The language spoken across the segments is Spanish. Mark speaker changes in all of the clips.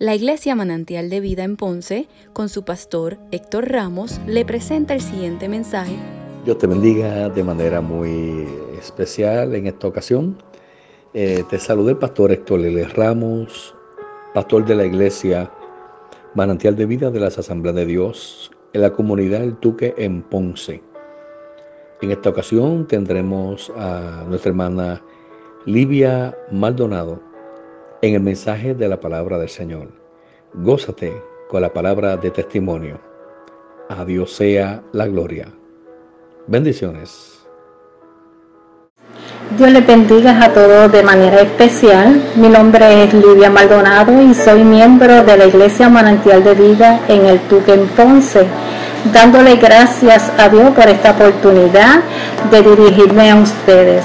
Speaker 1: La Iglesia Manantial de Vida en Ponce, con su pastor Héctor Ramos, le presenta el siguiente mensaje.
Speaker 2: Dios te bendiga de manera muy especial en esta ocasión. Eh, te saluda el pastor Héctor L. Ramos, pastor de la Iglesia Manantial de Vida de las Asambleas de Dios en la comunidad del Tuque en Ponce. En esta ocasión tendremos a nuestra hermana Livia Maldonado en el mensaje de la palabra del Señor. Gózate con la palabra de testimonio. A Dios sea la gloria. Bendiciones.
Speaker 3: Dios les bendiga a todos de manera especial. Mi nombre es Livia Maldonado y soy miembro de la Iglesia Manantial de Vida en el Tuque Ponce, dándole gracias a Dios por esta oportunidad de dirigirme a ustedes.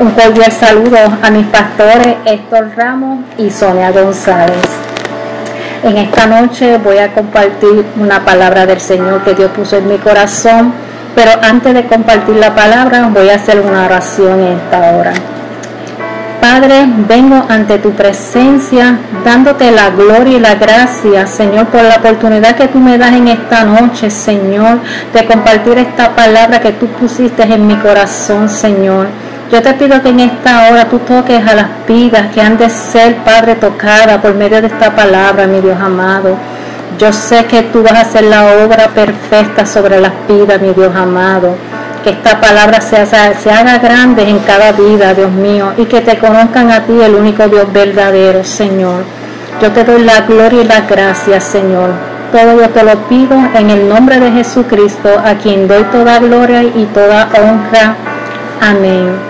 Speaker 3: Un cordial saludo a mis pastores Héctor Ramos y Sonia González. En esta noche voy a compartir una palabra del Señor que Dios puso en mi corazón, pero antes de compartir la palabra voy a hacer una oración en esta hora. Padre, vengo ante tu presencia dándote la gloria y la gracia, Señor, por la oportunidad que tú me das en esta noche, Señor, de compartir esta palabra que tú pusiste en mi corazón, Señor. Yo te pido que en esta hora tú toques a las vidas que han de ser, Padre, tocadas por medio de esta palabra, mi Dios amado. Yo sé que tú vas a hacer la obra perfecta sobre las vidas, mi Dios amado. Que esta palabra se, se haga grande en cada vida, Dios mío, y que te conozcan a ti, el único Dios verdadero, Señor. Yo te doy la gloria y las gracias, Señor. Todo yo te lo pido en el nombre de Jesucristo, a quien doy toda gloria y toda honra. Amén.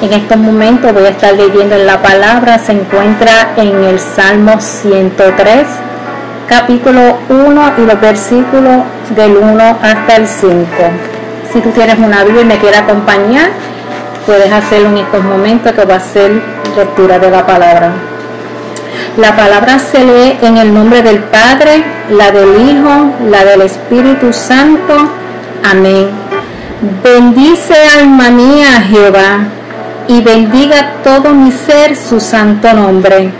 Speaker 3: En estos momentos voy a estar leyendo en la palabra, se encuentra en el Salmo 103, capítulo 1 y los versículos del 1 hasta el 5. Si tú tienes una Biblia y me quieres acompañar, puedes hacerlo en estos momentos que va a ser lectura de la palabra. La palabra se lee en el nombre del Padre, la del Hijo, la del Espíritu Santo. Amén. Bendice alma mía Jehová y bendiga todo mi ser su santo nombre.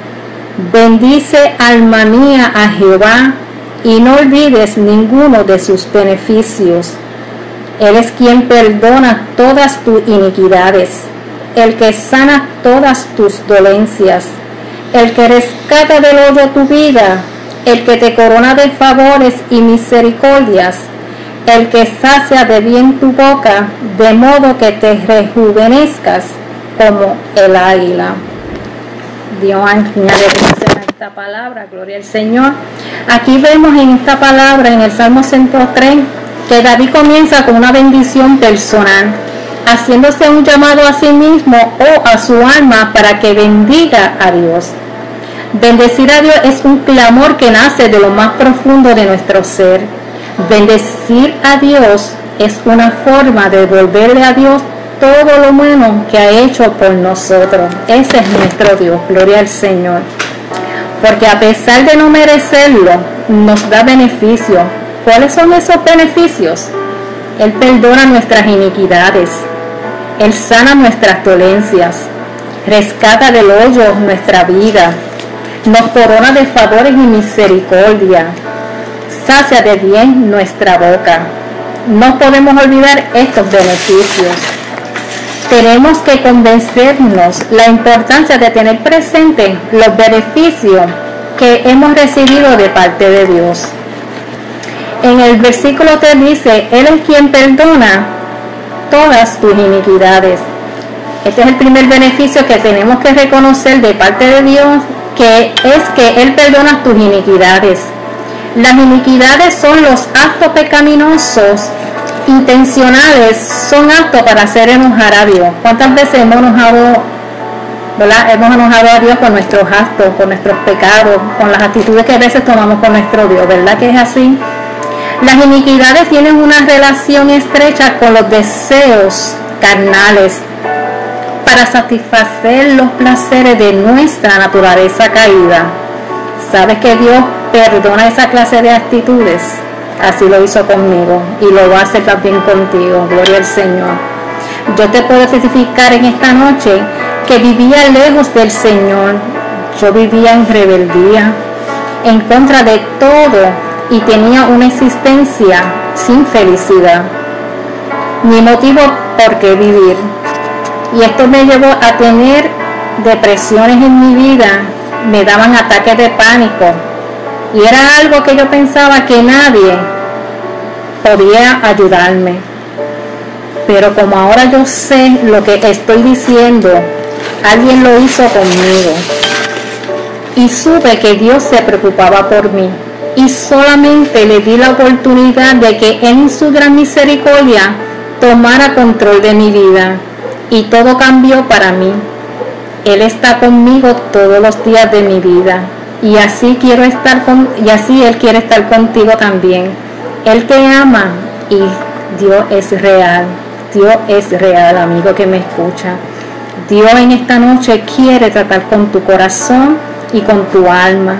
Speaker 3: Bendice alma mía a Jehová y no olvides ninguno de sus beneficios. Él es quien perdona todas tus iniquidades, el que sana todas tus dolencias, el que rescata del hoyo tu vida, el que te corona de favores y misericordias, el que sacia de bien tu boca, de modo que te rejuvenezcas como el águila. Dios añade a esta palabra, gloria al Señor. Aquí vemos en esta palabra, en el Salmo 103, que David comienza con una bendición personal, haciéndose un llamado a sí mismo o a su alma para que bendiga a Dios. Bendecir a Dios es un clamor que nace de lo más profundo de nuestro ser. Bendecir a Dios es una forma de devolverle a Dios todo lo bueno que ha hecho por nosotros. Ese es nuestro Dios, gloria al Señor. Porque a pesar de no merecerlo, nos da beneficio. ¿Cuáles son esos beneficios? Él perdona nuestras iniquidades. Él sana nuestras dolencias. Rescata del hoyo nuestra vida. Nos corona de favores y misericordia. Sacia de bien nuestra boca. No podemos olvidar estos beneficios tenemos que convencernos la importancia de tener presente los beneficios que hemos recibido de parte de Dios. En el versículo 3 dice, Él es quien perdona todas tus iniquidades. Este es el primer beneficio que tenemos que reconocer de parte de Dios, que es que Él perdona tus iniquidades. Las iniquidades son los actos pecaminosos intencionales son actos para hacer enojar a Dios. ¿Cuántas veces hemos enojado, ¿verdad? Hemos enojado a Dios con nuestros actos, con nuestros pecados, con las actitudes que a veces tomamos con nuestro Dios? ¿Verdad que es así? Las iniquidades tienen una relación estrecha con los deseos carnales para satisfacer los placeres de nuestra naturaleza caída. ¿Sabes que Dios perdona esa clase de actitudes? Así lo hizo conmigo y lo va a hacer también contigo. Gloria al Señor. Yo te puedo testificar en esta noche que vivía lejos del Señor. Yo vivía en rebeldía. en contra de todo y tenía una existencia sin felicidad, ni motivo por qué vivir. Y esto me llevó a tener depresiones en mi vida, me daban ataques de pánico. Y era algo que yo pensaba que nadie podía ayudarme. Pero como ahora yo sé lo que estoy diciendo, alguien lo hizo conmigo. Y supe que Dios se preocupaba por mí. Y solamente le di la oportunidad de que en su gran misericordia tomara control de mi vida. Y todo cambió para mí. Él está conmigo todos los días de mi vida. Y así quiero estar con, y así Él quiere estar contigo también. Él te ama y Dios es real. Dios es real, amigo que me escucha. Dios en esta noche quiere tratar con tu corazón y con tu alma.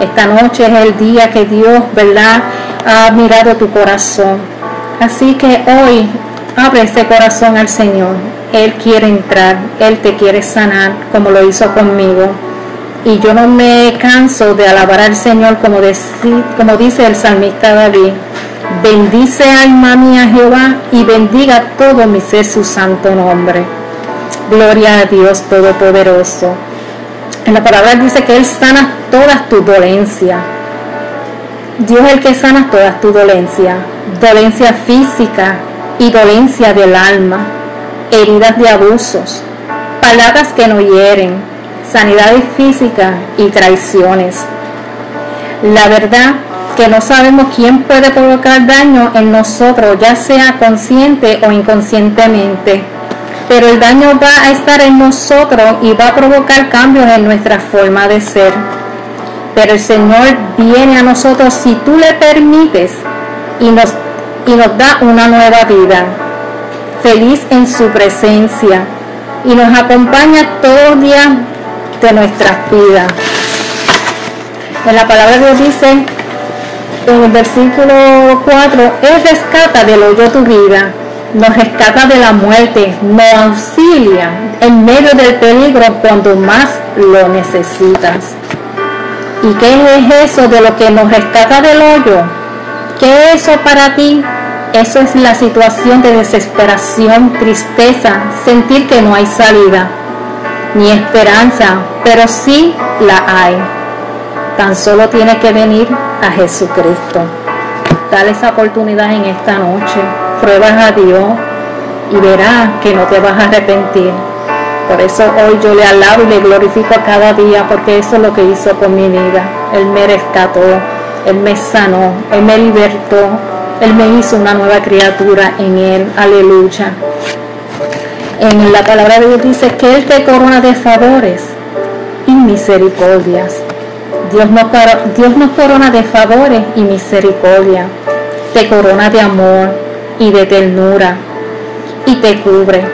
Speaker 3: Esta noche es el día que Dios, ¿verdad?, ha mirado tu corazón. Así que hoy abre ese corazón al Señor. Él quiere entrar, Él te quiere sanar como lo hizo conmigo. Y yo no me canso de alabar al Señor como, dice el salmista David. Bendice alma mía Jehová y bendiga todo mi ser su santo nombre. Gloria a Dios Todopoderoso. En la palabra dice que Él sana todas tus dolencias. Dios es el que sana todas tus dolencias. Dolencia física y dolencia del alma. Heridas de abusos. Palabras que no hieren. Sanidades físicas y traiciones. La verdad que no sabemos quién puede provocar daño en nosotros, ya sea consciente o inconscientemente. Pero el daño va a estar en nosotros y va a provocar cambios en nuestra forma de ser. Pero el Señor viene a nosotros si tú le permites y nos, y nos da una nueva vida. Feliz en su presencia y nos acompaña todos los días de nuestras vidas. En la palabra de Dios dice, en el versículo 4, Él rescata del hoyo tu vida, nos rescata de la muerte, nos auxilia en medio del peligro cuando más lo necesitas. ¿Y qué es eso de lo que nos rescata del hoyo? ¿Qué es eso para ti? Eso es la situación de desesperación, tristeza, sentir que no hay salida, ni esperanza, pero sí la hay. Tan solo tiene que venir a Jesucristo. Dale esa oportunidad en esta noche. Pruebas a Dios y verás que no te vas a arrepentir. Por eso hoy yo le alabo y le glorifico cada día porque eso es lo que hizo con mi vida. Él me rescató, Él me sanó, Él me libertó, Él me hizo una nueva criatura en Él. Aleluya. En la palabra de Dios dice que Él te corona de favores y misericordias. Dios nos, corona de favores y misericordia, te corona de amor y de ternura y te cubre.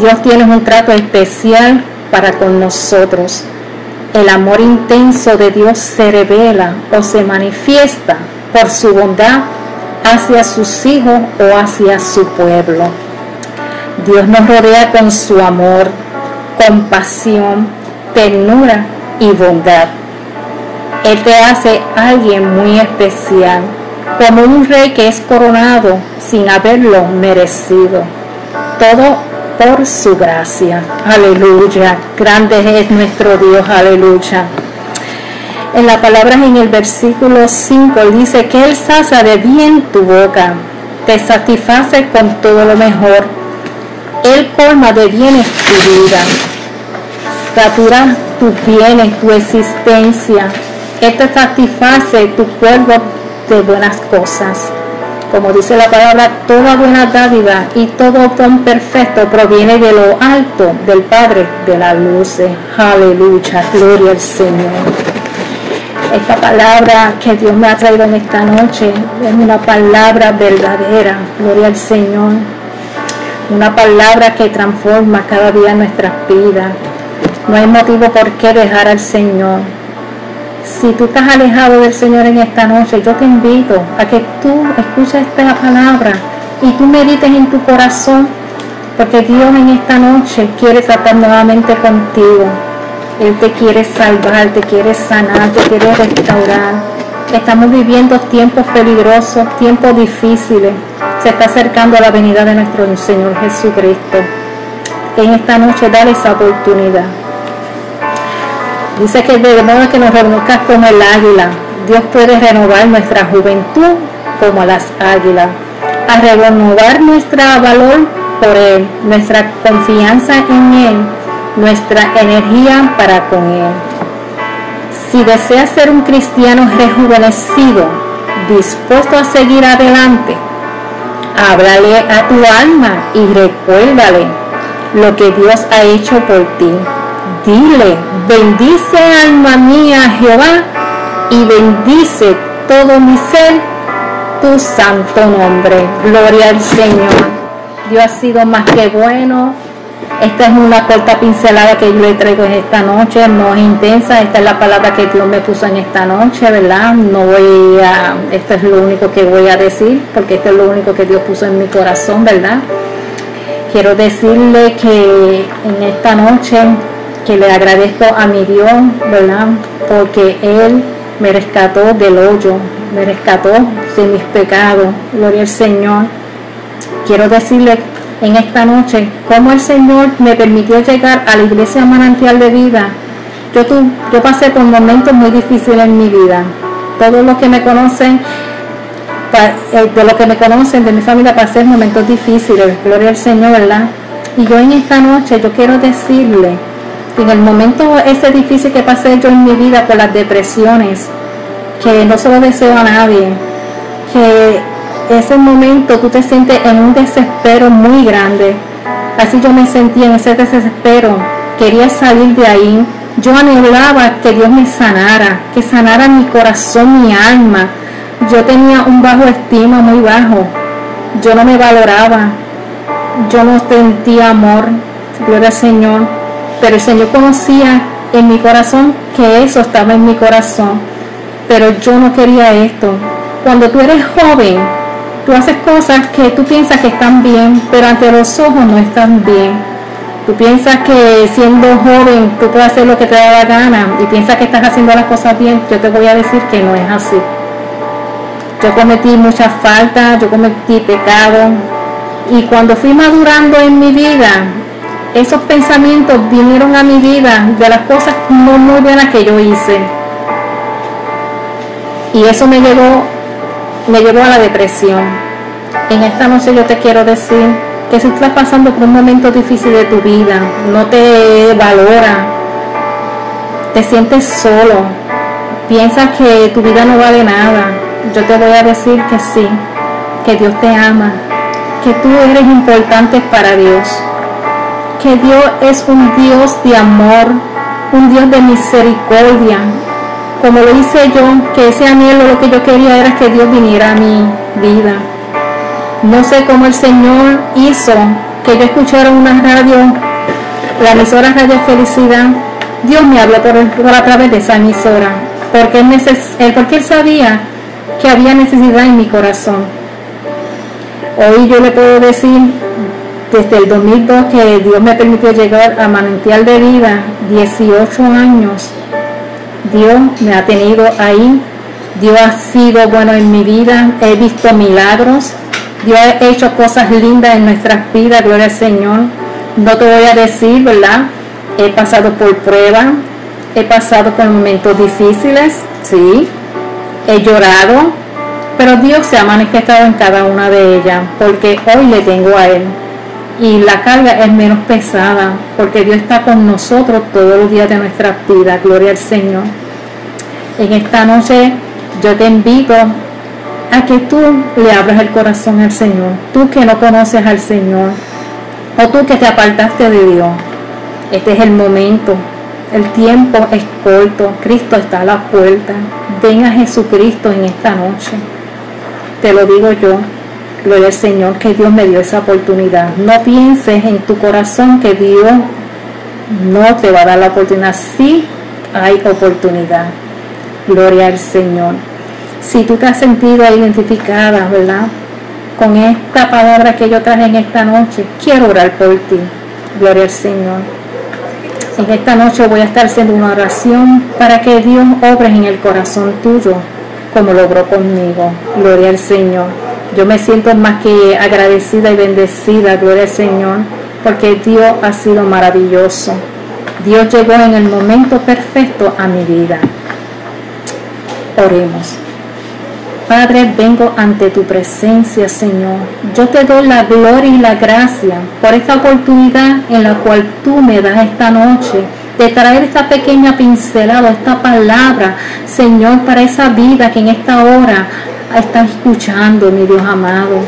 Speaker 3: Dios tiene un trato especial para con nosotros. El amor intenso de Dios se revela o se manifiesta por su bondad hacia sus hijos o hacia su pueblo. Dios nos rodea con su amor, compasión, ternura y bondad. Él te hace alguien muy especial, como un rey que es coronado sin haberlo merecido. Todo por su gracia. Aleluya. Grande es nuestro Dios. Aleluya. En la palabra en el versículo 5 dice que Él sacia de bien tu boca, te satisface con todo lo mejor. Él colma de bienes tu vida, satura tus bienes, tu existencia, esto satisface tu cuerpo de buenas cosas. Como dice la palabra, toda buena dádiva y todo don perfecto proviene de lo alto del Padre de la luz. Aleluya, gloria al Señor. Esta palabra que Dios me ha traído en esta noche es una palabra verdadera, gloria al Señor. Una palabra que transforma cada día nuestras vidas. No hay motivo por qué dejar al Señor si tú estás alejado del Señor en esta noche, yo te invito a que tú escuches esta palabra y tú medites en tu corazón, porque Dios en esta noche quiere tratar nuevamente contigo. Él te quiere salvar, te quiere sanar, te quiere restaurar. Estamos viviendo tiempos peligrosos, tiempos difíciles. Se está acercando la venida de nuestro Señor Jesucristo. En esta noche dale esa oportunidad. Dice que de modo que nos reconozcas como el águila. Dios puede renovar nuestra juventud como las águilas. A renovar nuestro valor por Él, nuestra confianza en Él nuestra energía para con Él. Si deseas ser un cristiano rejuvenecido, dispuesto a seguir adelante, háblale a tu alma y recuérdale lo que Dios ha hecho por ti. Dile, bendice alma mía Jehová y bendice todo mi ser tu santo nombre. Gloria al Señor. Dios ha sido más que bueno, esta es una corta pincelada que yo le traigo en esta noche, no es intensa, esta es la palabra que Dios me puso en esta noche, ¿verdad? No voy a, esto es lo único que voy a decir, porque esto es lo único que Dios puso en mi corazón, ¿verdad? Quiero decirle que en esta noche, que le agradezco a mi Dios, ¿verdad? Porque Él me rescató del hoyo, me rescató de mis pecados, gloria al Señor. Quiero decirle en esta noche, cómo el Señor me permitió llegar a la iglesia manantial de vida. Yo, yo pasé por momentos muy difíciles en mi vida. Todos los que me conocen, eh, de los que me conocen, de mi familia, pasé momentos difíciles. Gloria al Señor, ¿verdad? Y yo en esta noche, yo quiero decirle que en el momento ese difícil que pasé yo en mi vida por las depresiones, que no se lo deseo a nadie, que ese momento tú te sientes en un desespero muy grande. Así yo me sentía en ese desespero. Quería salir de ahí. Yo anhelaba que Dios me sanara, que sanara mi corazón, mi alma. Yo tenía un bajo estima muy bajo. Yo no me valoraba. Yo no sentía amor. Gloria al Señor. Pero el Señor conocía en mi corazón que eso estaba en mi corazón. Pero yo no quería esto. Cuando tú eres joven, Tú haces cosas que tú piensas que están bien, pero ante los ojos no están bien. Tú piensas que siendo joven tú puedes hacer lo que te da la gana y piensas que estás haciendo las cosas bien. Yo te voy a decir que no es así. Yo cometí muchas faltas, yo cometí pecado y cuando fui madurando en mi vida, esos pensamientos vinieron a mi vida de las cosas no muy buenas que yo hice. Y eso me llevó me llevó a la depresión. En esta noche yo te quiero decir que si estás pasando por un momento difícil de tu vida, no te valora, te sientes solo, piensas que tu vida no vale nada, yo te voy a decir que sí, que Dios te ama, que tú eres importante para Dios, que Dios es un Dios de amor, un Dios de misericordia, como lo hice yo, que ese anhelo lo que yo quería era que Dios viniera a mi vida. No sé cómo el Señor hizo que yo escuchara una radio, la emisora Radio Felicidad. Dios me habló por, a través de esa emisora, porque él, porque él sabía que había necesidad en mi corazón. Hoy yo le puedo decir desde el 2002 que Dios me permitió llegar a Manantial de Vida, 18 años Dios me ha tenido ahí. Dios ha sido bueno en mi vida. He visto milagros. Dios ha hecho cosas lindas en nuestras vidas. Gloria al Señor. No te voy a decir, ¿verdad? He pasado por pruebas. He pasado por momentos difíciles. Sí. He llorado. Pero Dios se ha manifestado en cada una de ellas. Porque hoy le tengo a Él y la carga es menos pesada porque Dios está con nosotros todos los días de nuestra vida. Gloria al Señor. En esta noche yo te invito a que tú le abras el corazón al Señor. Tú que no conoces al Señor o tú que te apartaste de Dios. Este es el momento. El tiempo es corto. Cristo está a la puerta. Ven a Jesucristo en esta noche. Te lo digo yo. Gloria al Señor que Dios me dio esa oportunidad. No pienses en tu corazón que Dios no te va a dar la oportunidad. Sí hay oportunidad. Gloria al Señor. Si tú te has sentido identificada, ¿verdad? Con esta palabra que yo traje en esta noche, quiero orar por ti. Gloria al Señor. En esta noche voy a estar haciendo una oración para que Dios obre en el corazón tuyo como logró conmigo. Gloria al Señor. Yo me siento más que agradecida y bendecida, gloria al Señor, porque Dios ha sido maravilloso. Dios llegó en el momento perfecto a mi vida. Oremos. Padre, vengo ante tu presencia, Señor. Yo te doy la gloria y la gracia por esta oportunidad en la cual tú me das esta noche de traer esta pequeña pincelada, esta palabra, Señor, para esa vida que en esta hora está escuchando, mi Dios amado.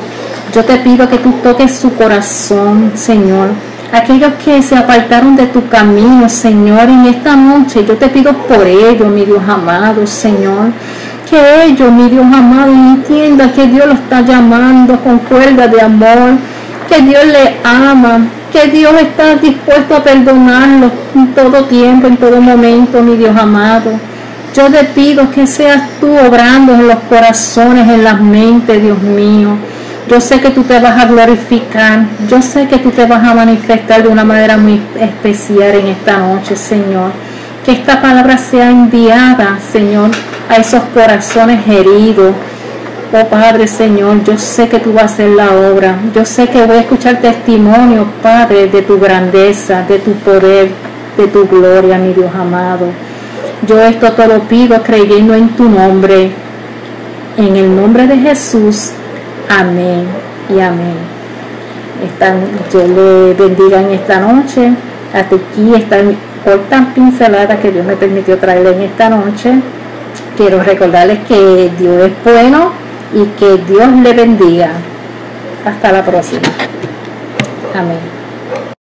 Speaker 3: Yo te pido que tú toques su corazón, Señor. Aquellos que se apartaron de tu camino, Señor, en esta noche, yo te pido por ellos, mi Dios amado, Señor. Que ellos, mi Dios amado, entiendan que Dios los está llamando con cuerda de amor, que Dios le ama, que Dios está dispuesto a perdonarlos en todo tiempo, en todo momento, mi Dios amado. Yo te pido que seas tú obrando en los corazones, en las mentes, Dios mío. Yo sé que tú te vas a glorificar. Yo sé que tú te vas a manifestar de una manera muy especial en esta noche, Señor. Que esta palabra sea enviada, Señor, a esos corazones heridos, Oh Padre Señor, yo sé que tú vas a hacer la obra. Yo sé que voy a escuchar testimonio, Padre, de tu grandeza, de tu poder, de tu gloria, mi Dios amado. Yo esto te lo pido creyendo en tu nombre. En el nombre de Jesús. Amén y amén. yo le bendiga en esta noche. Hasta aquí están cortas pinceladas que Dios me permitió traer en esta noche. Quiero recordarles que Dios es bueno y que Dios le bendiga. Hasta la próxima. Amén.